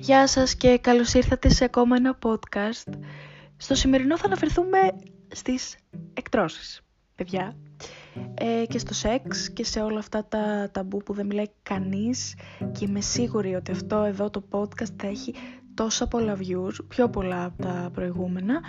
Γεια σας και καλώς ήρθατε σε ακόμα ένα podcast. Στο σημερινό θα αναφερθούμε στις εκτρώσεις, παιδιά. Ε, και στο σεξ και σε όλα αυτά τα ταμπού που δεν μιλάει κανείς και είμαι σίγουρη ότι αυτό εδώ το podcast θα έχει τόσα πολλά views, πιο πολλά από τα προηγούμενα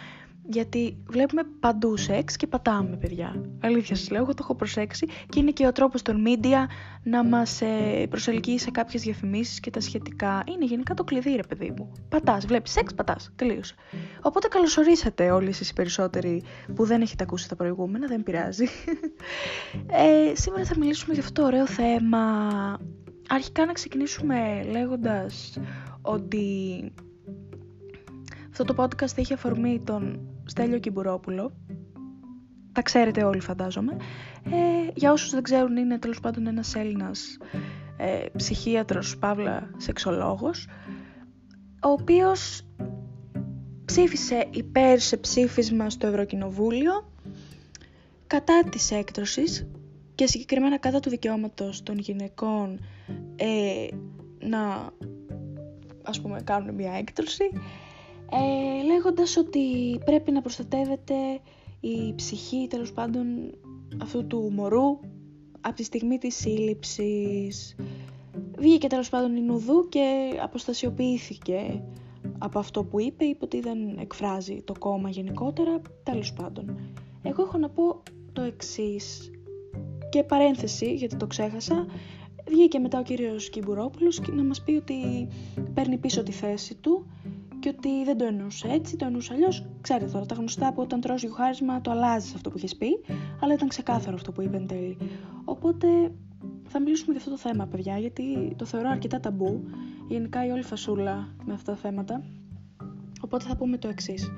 γιατί βλέπουμε παντού σεξ και πατάμε παιδιά. Αλήθεια σας λέω, εγώ το έχω προσέξει και είναι και ο τρόπος των media να μας ε, προσελκύει σε κάποιες διαφημίσεις και τα σχετικά. Είναι γενικά το κλειδί ρε παιδί μου. Πατάς, βλέπεις σεξ, πατάς, τελείωσε. Οπότε καλωσορίσατε όλοι εσείς οι περισσότεροι που δεν έχετε ακούσει τα προηγούμενα, δεν πειράζει. Ε, σήμερα θα μιλήσουμε για αυτό το ωραίο θέμα. Αρχικά να ξεκινήσουμε λέγοντας ότι αυτό το podcast έχει αφορμή τον Στέλιο Κιμπουρόπουλο. Τα ξέρετε όλοι φαντάζομαι. Ε, για όσους δεν ξέρουν είναι τέλος πάντων ένας Έλληνας ε, ψυχίατρος, παύλα σεξολόγος, ο οποίος ψήφισε υπέρ σε ψήφισμα στο Ευρωκοινοβούλιο κατά της έκτρωσης και συγκεκριμένα κατά του δικαιώματος των γυναικών ε, να ας πούμε κάνουν μια έκτρωση ε, λέγοντας ότι πρέπει να προστατεύεται η ψυχή τέλος πάντων αυτού του μωρού από τη στιγμή της σύλληψης. Βγήκε τέλος πάντων η Νουδού και αποστασιοποιήθηκε από αυτό που είπε, είπε ότι δεν εκφράζει το κόμμα γενικότερα, τέλος πάντων. Εγώ έχω να πω το εξής και παρένθεση γιατί το ξέχασα, βγήκε μετά ο κύριος Κιμπουρόπουλος να μας πει ότι παίρνει πίσω τη θέση του και ότι δεν το εννοούσε έτσι, το εννοούσε αλλιώς. Ξέρετε τώρα τα γνωστά που όταν τρως γιουχάρισμα το αλλάζεις αυτό που έχει πει, αλλά ήταν ξεκάθαρο αυτό που είπε εν τέλει. Οπότε θα μιλήσουμε για αυτό το θέμα, παιδιά, γιατί το θεωρώ αρκετά ταμπού, γενικά η όλη φασούλα με αυτά τα θέματα. Οπότε θα πούμε το εξής.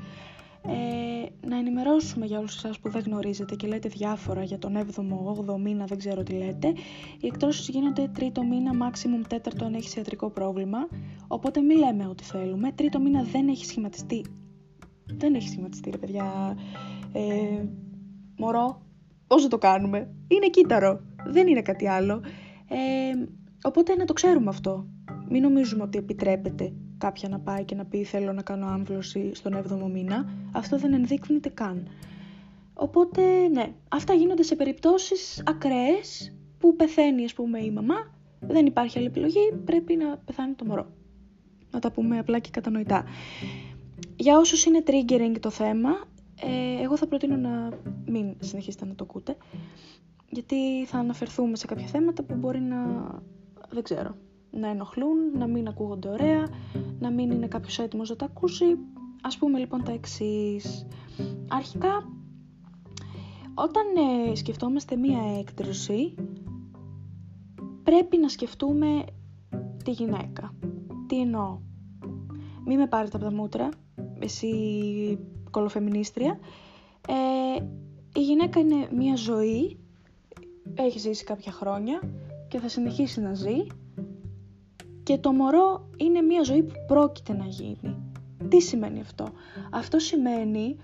Ε, να ενημερώσουμε για όλους εσάς που δεν γνωρίζετε και λέτε διάφορα για τον 7ο, 8ο μήνα, δεν ξέρω τι λέτε. Οι εκτρώσεις γίνονται τρίτο μήνα, maximum τέταρτο αν έχεις ιατρικό πρόβλημα. Οπότε μην λέμε ό,τι θέλουμε. Τρίτο μήνα δεν έχει σχηματιστεί. Δεν έχει σχηματιστεί ρε παιδιά. Ε, μωρό, πώς το κάνουμε; Είναι κύτταρο, δεν είναι κάτι άλλο. Ε, οπότε να το ξέρουμε αυτό. Μην νομίζουμε ότι επιτρέπεται κάποια να πάει και να πει θέλω να κάνω άμβλωση στον 7ο μήνα. Αυτό δεν ενδείκνυται καν. Οπότε, ναι, αυτά γίνονται σε περιπτώσεις ακραίες που πεθαίνει, ας πούμε, η μαμά, δεν υπάρχει άλλη επιλογή, πρέπει να πεθάνει το μωρό. Να τα πούμε απλά και κατανοητά. Για όσους είναι triggering το θέμα, ε, εγώ θα προτείνω να μην συνεχίσετε να το ακούτε, γιατί θα αναφερθούμε σε κάποια θέματα που μπορεί να... δεν ξέρω, να ενοχλούν, να μην ακούγονται ωραία, να μην είναι κάποιος έτοιμος να τα ακούσει. Ας πούμε λοιπόν τα εξής. Αρχικά, όταν ε, σκεφτόμαστε μία έκτρωση, πρέπει να σκεφτούμε τη γυναίκα. Τι εννοώ; Μη με πάρετε από τα μούτρα, εσύ κολοφεμινίστρια. Ε, η γυναίκα είναι μία ζωή, έχει ζήσει κάποια χρόνια και θα συνεχίσει να ζει και το μωρό είναι μια ζωή που πρόκειται να γίνει. Τι σημαίνει αυτό; Αυτό σημαίνει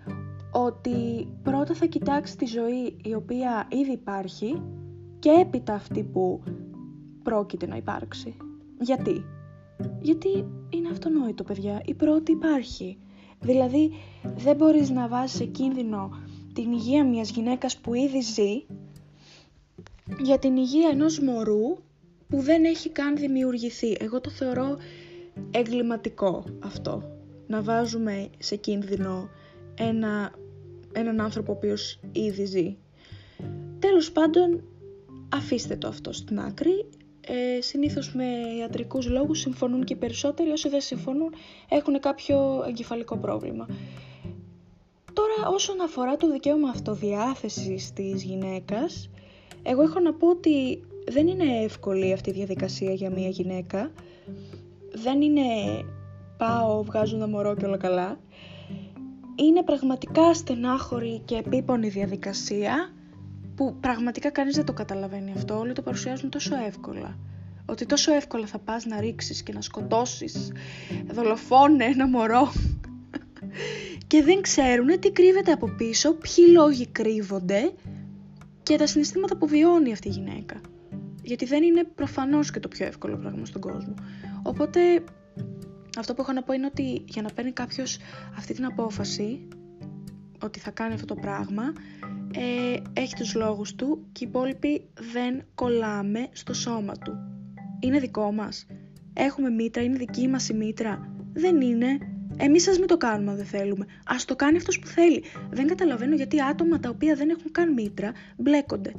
ότι πρώτα θα κοιτάξει τη ζωή η οποία ήδη υπάρχει και έπειτα αυτή που πρόκειται να υπάρξει. Γιατί; Γιατί είναι αυτονόητο παιδιά, η πρώτη υπάρχει. Δηλαδή δεν μπορείς να βάζεις σε κίνδυνο την υγεία μιας γυναίκας που ήδη ζει για την υγεία ενός μωρού που δεν έχει καν δημιουργηθεί. Εγώ το θεωρώ εγκληματικό αυτό. Να βάζουμε σε κίνδυνο ένα, έναν άνθρωπο ο οποίος ήδη ζει. Τέλος πάντων, αφήστε το αυτό στην άκρη. Ε, συνήθως με ιατρικούς λόγους συμφωνούν και οι περισσότεροι. Όσοι δεν συμφωνούν έχουν κάποιο εγκεφαλικό πρόβλημα. Τώρα όσον αφορά το δικαίωμα αυτοδιάθεσης της γυναίκας, εγώ έχω να πω ότι δεν είναι εύκολη αυτή η διαδικασία για μια γυναίκα. Δεν είναι πάω, βγάζω ένα μωρό και όλα καλά. Είναι πραγματικά στενάχωρη και επίπονη διαδικασία που πραγματικά κανείς δεν το καταλαβαίνει αυτό. Όλοι το παρουσιάζουν τόσο εύκολα. Ότι τόσο εύκολα θα πας να ρίξεις και να σκοτώσεις δολοφόνε ένα μωρό και δεν ξέρουν τι κρύβεται από πίσω, ποιοι λόγοι κρύβονται και τα συναισθήματα που βιώνει αυτή η γυναίκα γιατί δεν είναι προφανώς και το πιο εύκολο πράγμα στον κόσμο. Οπότε αυτό που έχω να πω είναι ότι για να παίρνει κάποιος αυτή την απόφαση ότι θα κάνει αυτό το πράγμα ε, έχει τους λόγους του και οι υπόλοιποι δεν κολλάμε στο σώμα του. Είναι δικό μας. Έχουμε μήτρα, είναι δική μας η μήτρα. Δεν είναι. Εμείς ας μην το κάνουμε αν δεν θέλουμε. Ας το κάνει αυτός που θέλει. Δεν καταλαβαίνω γιατί άτομα τα οποία δεν έχουν καν μήτρα μπλέκονται.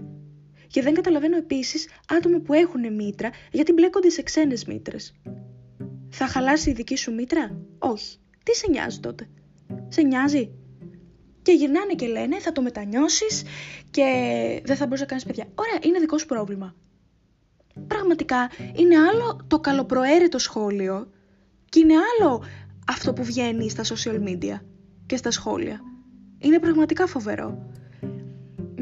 Και δεν καταλαβαίνω επίσης άτομα που έχουν μήτρα γιατί μπλέκονται σε ξένες μήτρες. Θα χαλάσει η δική σου μήτρα; Όχι. Τι σε νοιάζει τότε; Σε νοιάζει; Και γυρνάνε και λένε θα το μετανιώσεις και δεν θα μπορείς να κάνεις παιδιά. Ωραία, είναι δικό σου πρόβλημα. Πραγματικά είναι άλλο το καλοπροαίρετο σχόλιο και είναι άλλο αυτό που βγαίνει στα social media και στα σχόλια. Είναι πραγματικά φοβερό.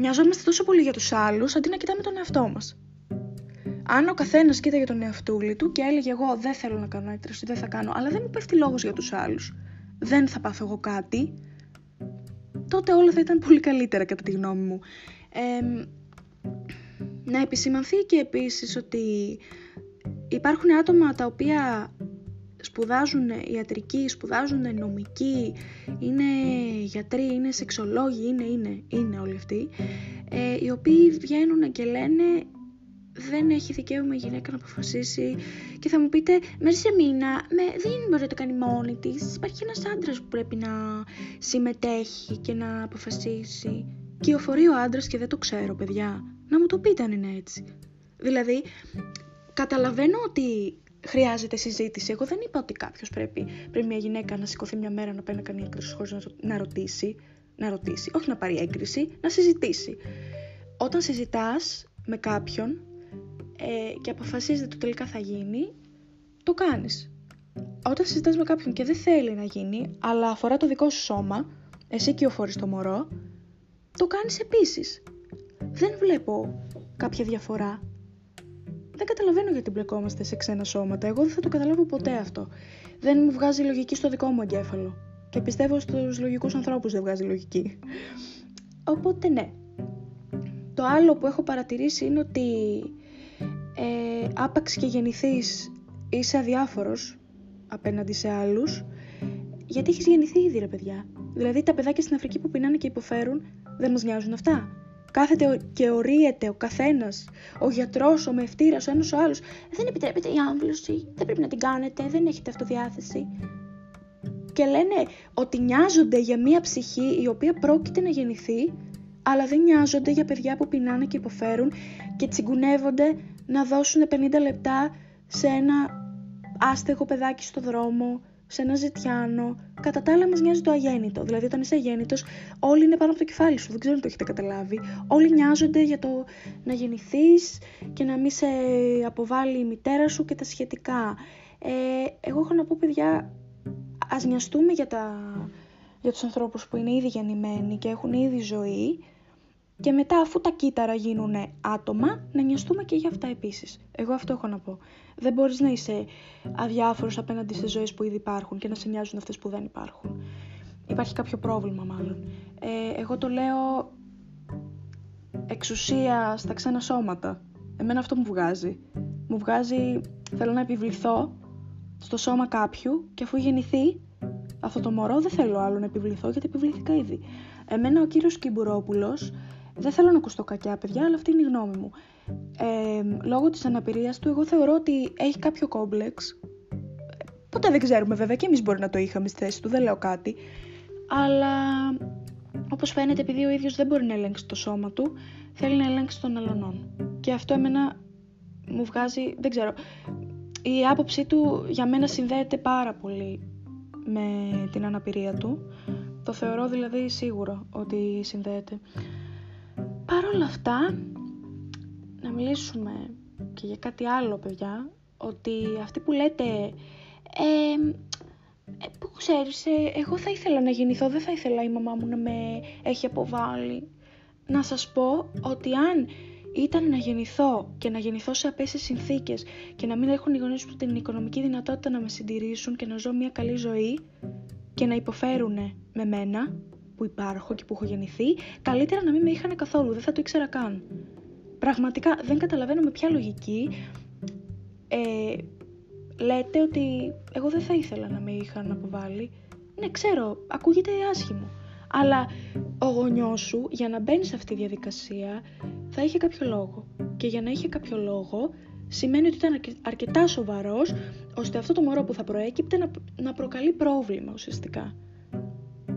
Μοιαζόμαστε τόσο πολύ για τους άλλους αντί να κοιτάμε τον εαυτό μας. Αν ο καθένας κοίταγε τον εαυτούλη του και έλεγε Εγώ δεν θέλω να κάνω έκτρωση, δεν θα κάνω, αλλά δεν μου πέφτει λόγος για τους άλλους, δεν θα πάθω εγώ κάτι, τότε όλα θα ήταν πολύ καλύτερα κατά τη γνώμη μου. να επισημανθεί και επίσης ότι υπάρχουν άτομα τα οποία σπουδάζουν ιατρική, σπουδάζουν νομική, είναι γιατροί, είναι σεξολόγοι, είναι, είναι, είναι όλοι αυτοί, ε, οι οποίοι βγαίνουν και λένε δεν έχει δικαίωμα η γυναίκα να αποφασίσει και θα μου πείτε μέσα σε μήνα με, δεν μπορεί να το κάνει μόνη της. Υπάρχει ένας άντρας που πρέπει να συμμετέχει και να αποφασίσει. Κυοφορεί ο άντρας και δεν το ξέρω, παιδιά. Να μου το πείτε αν είναι έτσι. Δηλαδή, καταλαβαίνω ότι χρειάζεται συζήτηση. Εγώ δεν είπα ότι κάποιος πρέπει, πρέπει μια γυναίκα να σηκωθεί μια μέρα να πάει να κάνει έγκριση χωρίς να, να ρωτήσει. Να ρωτήσει, όχι να πάρει έγκριση, να συζητήσει. Όταν συζητάς με κάποιον, ε, και αποφασίζεται το τελικά θα γίνει, το κάνεις. Όταν συζητάς με κάποιον και δεν θέλει να γίνει, αλλά αφορά το δικό σου σώμα, εσύ και ο το μωρό, το κάνεις επίσης. Δεν βλέπω κάποια διαφορά. Δεν καταλαβαίνω γιατί μπλεκόμαστε σε ξένα σώματα. Εγώ δεν θα το καταλάβω ποτέ αυτό. Δεν μου βγάζει λογική στο δικό μου εγκέφαλο. Και πιστεύω στους λογικούς ανθρώπους δεν βγάζει λογική. Οπότε ναι. Το άλλο που έχω παρατηρήσει είναι ότι ε, άπαξ και γεννηθείς είσαι αδιάφορος απέναντι σε άλλους γιατί έχεις γεννηθεί ήδη ρε παιδιά. Δηλαδή τα παιδάκια στην Αφρική που πεινάνε και υποφέρουν δεν μας νοιάζουν αυτά. Κάθεται και ορίεται ο καθένας, ο γιατρός, ο μευτήρας, ο ένας ο άλλος. Δεν επιτρέπεται η άμβλωση, δεν πρέπει να την κάνετε, δεν έχετε αυτοδιάθεση. Και λένε ότι νοιάζονται για μία ψυχή η οποία πρόκειται να γεννηθεί, αλλά δεν νοιάζονται για παιδιά που πεινάνε και υποφέρουν και τσιγκουνεύονται να δώσουν 50 λεπτά σε ένα άστεγο παιδάκι στο δρόμο, σε ένα ζητιάνο. Κατά τα άλλα, μας νοιάζει το αγέννητο. Δηλαδή, όταν είσαι αγέννητος, όλοι είναι πάνω από το κεφάλι σου. Δεν ξέρω αν το έχετε καταλάβει. Όλοι νοιάζονται για το να γεννηθείς και να μην σε αποβάλει η μητέρα σου και τα σχετικά. Ε, εγώ έχω να πω, παιδιά, ας νοιαστούμε για, τα, για τους ανθρώπους που είναι ήδη γεννημένοι και έχουν ήδη ζωή και μετά αφού τα κύτταρα γίνουν άτομα, να νοιαστούμε και για αυτά επίσης. Εγώ αυτό έχω να πω. Δεν μπορείς να είσαι αδιάφορος απέναντι σε ζωές που ήδη υπάρχουν και να σε νοιάζουν αυτές που δεν υπάρχουν. Υπάρχει κάποιο πρόβλημα μάλλον. Ε, εγώ το λέω εξουσία στα ξένα σώματα. Εμένα αυτό μου βγάζει. Μου βγάζει, θέλω να επιβληθώ στο σώμα κάποιου και αφού γεννηθεί αυτό το μωρό δεν θέλω άλλο να επιβληθώ γιατί επιβλήθηκα ήδη. Εμένα ο κύριος Κυμπουρόπουλος δεν θέλω να ακουστώ κακιά, παιδιά, αλλά αυτή είναι η γνώμη μου. Ε, λόγω της αναπηρίας του, εγώ θεωρώ ότι έχει κάποιο κόμπλεξ. Ποτέ δεν ξέρουμε βέβαια και εμείς μπορεί να το είχαμε στη θέση του, δεν λέω κάτι. Αλλά όπως φαίνεται επειδή ο ίδιος δεν μπορεί να ελέγξει το σώμα του, θέλει να ελέγξει τον αλλονών. Και αυτό εμένα μου βγάζει, δεν ξέρω, η άποψή του για μένα συνδέεται πάρα πολύ με την αναπηρία του. Το θεωρώ δηλαδή σίγουρο ότι συνδέεται. Παρ' όλα αυτά, να μιλήσουμε και για κάτι άλλο, παιδιά, ότι αυτοί που λέτε, ε, ε, που ξέρεις, ε, εγώ θα ήθελα να γεννηθώ, δεν θα ήθελα η μαμά μου να με έχει αποβάλει. Να σας πω ότι αν ήταν να γεννηθώ και να γεννηθώ σε απέσιες συνθήκες και να μην έχουν οι γονείς μου την οικονομική δυνατότητα να με συντηρήσουν και να ζω μια καλή ζωή και να υποφέρουν με μένα, που υπάρχω και που έχω γεννηθεί, καλύτερα να μην με είχαν καθόλου, δεν θα το ήξερα καν. Πραγματικά δεν καταλαβαίνω με ποια λογική ε, λέτε ότι εγώ δεν θα ήθελα να με είχαν αποβάλει. Ναι, ξέρω, ακούγεται άσχημο. Αλλά ο γονιός σου για να μπαίνει σε αυτή τη διαδικασία θα είχε κάποιο λόγο. Και για να είχε κάποιο λόγο σημαίνει ότι ήταν αρκετά σοβαρός ώστε αυτό το μωρό που θα προέκυπτε να, να προκαλεί πρόβλημα ουσιαστικά.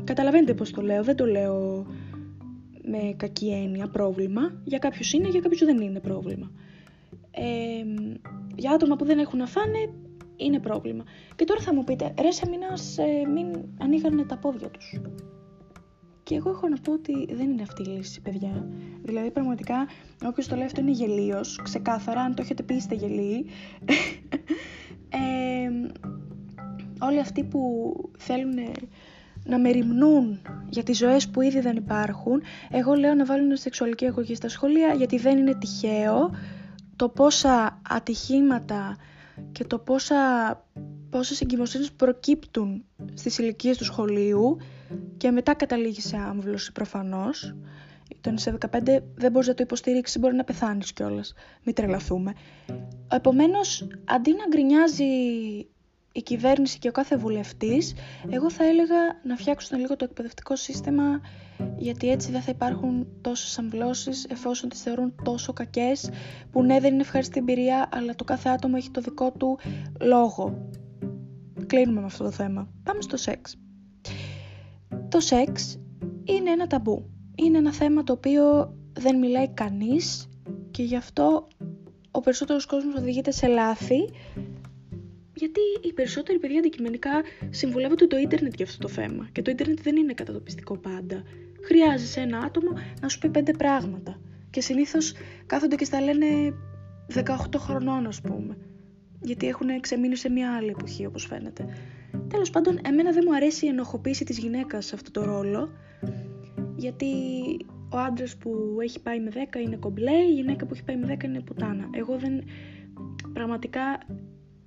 Καταλαβαίνετε πώς το λέω, δεν το λέω με κακή έννοια πρόβλημα. Για κάποιους είναι, για κάποιους δεν είναι πρόβλημα. Ε, για άτομα που δεν έχουν να φάνε είναι πρόβλημα. Και τώρα θα μου πείτε, ρε σε ε, μην ανοίγανε τα πόδια τους. Και εγώ έχω να πω ότι δεν είναι αυτή η λύση, παιδιά. Δηλαδή, πραγματικά, όποιος το λέει αυτό είναι γελίος. Ξεκάθαρα, αν το έχετε πει, είστε γελίοι. ε, όλοι αυτοί που θέλουν να μεριμνούν για τις ζωές που ήδη δεν υπάρχουν, εγώ λέω να βάλουν σεξουαλική αγωγή στα σχολεία, γιατί δεν είναι τυχαίο το πόσα ατυχήματα και το πόσα, πόσες εγκυμοσύνες προκύπτουν στις ηλικίες του σχολείου και μετά καταλήγει σε άμβλωση προφανώς. Τον σε 15 δεν μπορείς να το υποστηρίξεις, μπορεί να πεθάνεις κιόλας. Μην τρελαθούμε. Επομένως, αντί να γκρινιάζει η κυβέρνηση και ο κάθε βουλευτής, εγώ θα έλεγα να φτιάξουν λίγο το εκπαιδευτικό σύστημα γιατί έτσι δεν θα υπάρχουν τόσες αμβλώσεις εφόσον τις θεωρούν τόσο κακές που ναι δεν είναι ευχαριστή εμπειρία αλλά το κάθε άτομο έχει το δικό του λόγο. Κλείνουμε με αυτό το θέμα. Πάμε στο σεξ. Το σεξ είναι ένα ταμπού. Είναι ένα θέμα το οποίο δεν μιλάει κανείς και γι' αυτό ο περισσότερος κόσμος οδηγείται σε λάθη γιατί οι περισσότεροι παιδιά αντικειμενικά συμβουλεύονται το ίντερνετ για αυτό το θέμα. Και το ίντερνετ δεν είναι κατατοπιστικό πάντα. Χρειάζεσαι ένα άτομο να σου πει πέντε πράγματα. Και συνήθως κάθονται και στα λένε 18 χρονών, ας πούμε. Γιατί έχουν ξεμείνει σε μια άλλη εποχή, όπως φαίνεται. Τέλος πάντων, εμένα δεν μου αρέσει η ενοχοποίηση της γυναίκας σε αυτό το ρόλο. Γιατί ο άντρας που έχει πάει με 10 είναι κομπλέ, η γυναίκα που έχει πάει με 10 είναι πουτάνα. Εγώ δεν. Πραγματικά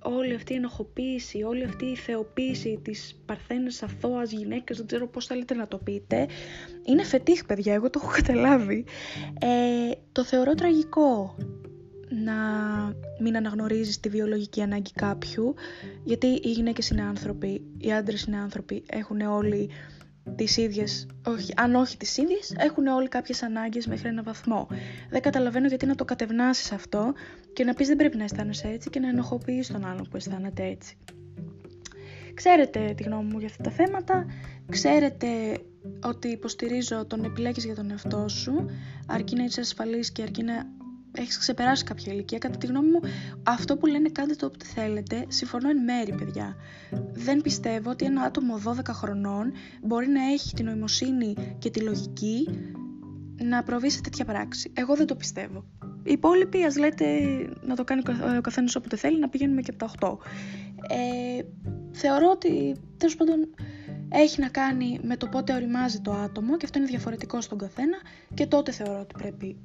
όλη αυτή η ενοχοποίηση, όλη αυτή η θεοποίηση της παρθένες αθώας γυναίκας, δεν ξέρω πώς θέλετε να το πείτε, είναι φετίχ παιδιά, εγώ το έχω καταλάβει. Ε, το θεωρώ τραγικό να μην αναγνωρίζεις τη βιολογική ανάγκη κάποιου, γιατί οι γυναίκες είναι άνθρωποι, οι άντρες είναι άνθρωποι, έχουν όλοι τις ίδιες, όχι, αν όχι τις ίδιες, έχουν όλοι κάποιες ανάγκες μέχρι ένα βαθμό. Δεν καταλαβαίνω γιατί να το κατευνάσεις αυτό και να πεις δεν πρέπει να αισθάνεσαι έτσι και να ενοχοποιείς τον άλλον που αισθάνεται έτσι. Ξέρετε τη γνώμη μου για αυτά τα θέματα, ξέρετε ότι υποστηρίζω τον επιλέγεις για τον εαυτό σου, αρκεί να είσαι ασφαλής και αρκεί να έχεις ξεπεράσει κάποια ηλικία. Κατά τη γνώμη μου, αυτό που λένε κάντε το ό,τι θέλετε, συμφωνώ εν μέρη, παιδιά. Δεν πιστεύω ότι ένα άτομο 12 χρονών μπορεί να έχει την νοημοσύνη και τη λογική να προβεί σε τέτοια πράξη. Εγώ δεν το πιστεύω. Οι υπόλοιποι, ας λέτε να το κάνει ο καθένας όποτε θέλει, να πηγαίνουμε και από τα 8. Ε, θεωρώ ότι τέλος πάντων έχει να κάνει με το πότε οριμάζει το άτομο και αυτό είναι διαφορετικό στον καθένα και τότε θεωρώ ότι πρέπει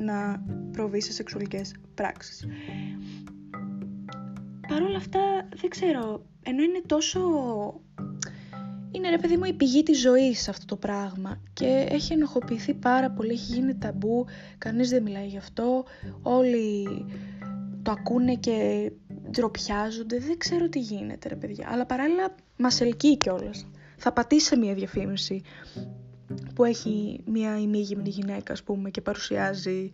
να προβεί σε σεξουαλικές πράξεις. Παρ' όλα αυτά δεν ξέρω, ενώ είναι τόσο... Είναι ρε παιδί μου η πηγή της ζωής αυτό το πράγμα και έχει ενοχοποιηθεί πάρα πολύ, έχει γίνει ταμπού, κανείς δεν μιλάει γι' αυτό, όλοι το ακούνε και ντροπιάζονται, δεν ξέρω τι γίνεται ρε παιδιά, αλλά παράλληλα μας ελκύει κιόλας. Θα πατήσει μια διαφήμιση που έχει μια ημίγυμνη γυναίκα ας πούμε και παρουσιάζει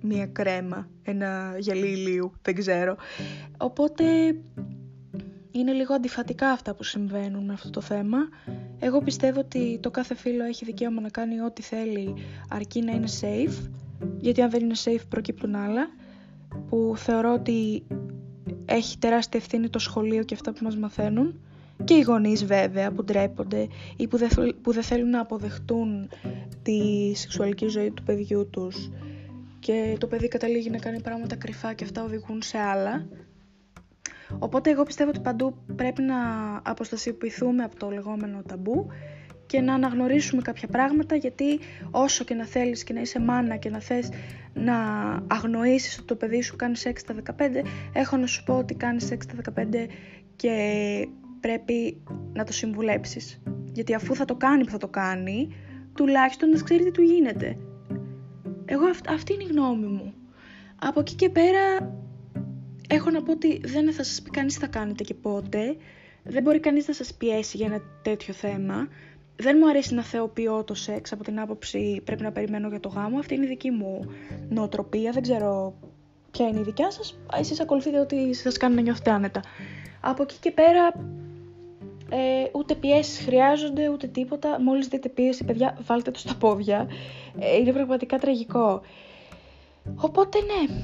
μια κρέμα, ένα γυαλί ηλίου, δεν ξέρω. Οπότε είναι λίγο αντιφατικά αυτά που συμβαίνουν με αυτό το θέμα. Εγώ πιστεύω ότι το κάθε φίλο έχει δικαίωμα να κάνει ό,τι θέλει αρκεί να είναι safe, γιατί αν δεν είναι safe προκύπτουν άλλα, που θεωρώ ότι έχει τεράστια ευθύνη το σχολείο και αυτά που μας μαθαίνουν και οι γονείς βέβαια που ντρέπονται ή που δεν, που δεν θέλουν να αποδεχτούν τη σεξουαλική ζωή του παιδιού τους και το παιδί καταλήγει να κάνει πράγματα κρυφά και αυτά οδηγούν σε άλλα. Οπότε εγώ πιστεύω ότι παντού πρέπει να αποστασιοποιηθούμε από το λεγόμενο ταμπού και να αναγνωρίσουμε κάποια πράγματα γιατί όσο και να θέλεις και να είσαι μάνα και να θες να αγνοήσεις ότι το παιδί σου κάνει σεξ στα 15 έχω να σου πω ότι κάνει σεξ στα 15 και πρέπει να το συμβουλέψεις. Γιατί αφού θα το κάνει που θα το κάνει, τουλάχιστον να ξέρει τι του γίνεται. Εγώ αυτή είναι η γνώμη μου. Από εκεί και πέρα έχω να πω ότι δεν θα σας πει κανείς τι θα κάνετε και πότε. Δεν μπορεί κανείς να σας πιέσει για ένα τέτοιο θέμα. Δεν μου αρέσει να θεοποιώ το σεξ από την άποψη πρέπει να περιμένω για το γάμο. Αυτή είναι η δική μου νοοτροπία. Δεν ξέρω ποια είναι η δικιά σας. Εσείς ακολουθείτε ότι σας κάνει να νιώθετε άνετα. Από εκεί και πέρα ε, ούτε πιέσεις χρειάζονται, ούτε τίποτα. Μόλις δείτε πίεση, παιδιά, βάλτε το στα πόδια. Ε, είναι πραγματικά τραγικό. Οπότε ναι,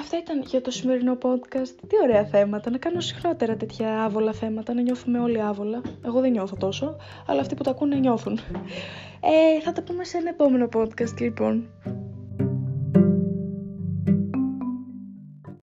Αυτά ήταν για το σημερινό podcast. Τι ωραία θέματα. Να κάνω συχνότερα τέτοια άβολα θέματα, να νιώθουμε όλοι άβολα. Εγώ δεν νιώθω τόσο, αλλά αυτοί που τα ακούνε νιώθουν. Ε, θα τα πούμε σε ένα επόμενο podcast λοιπόν.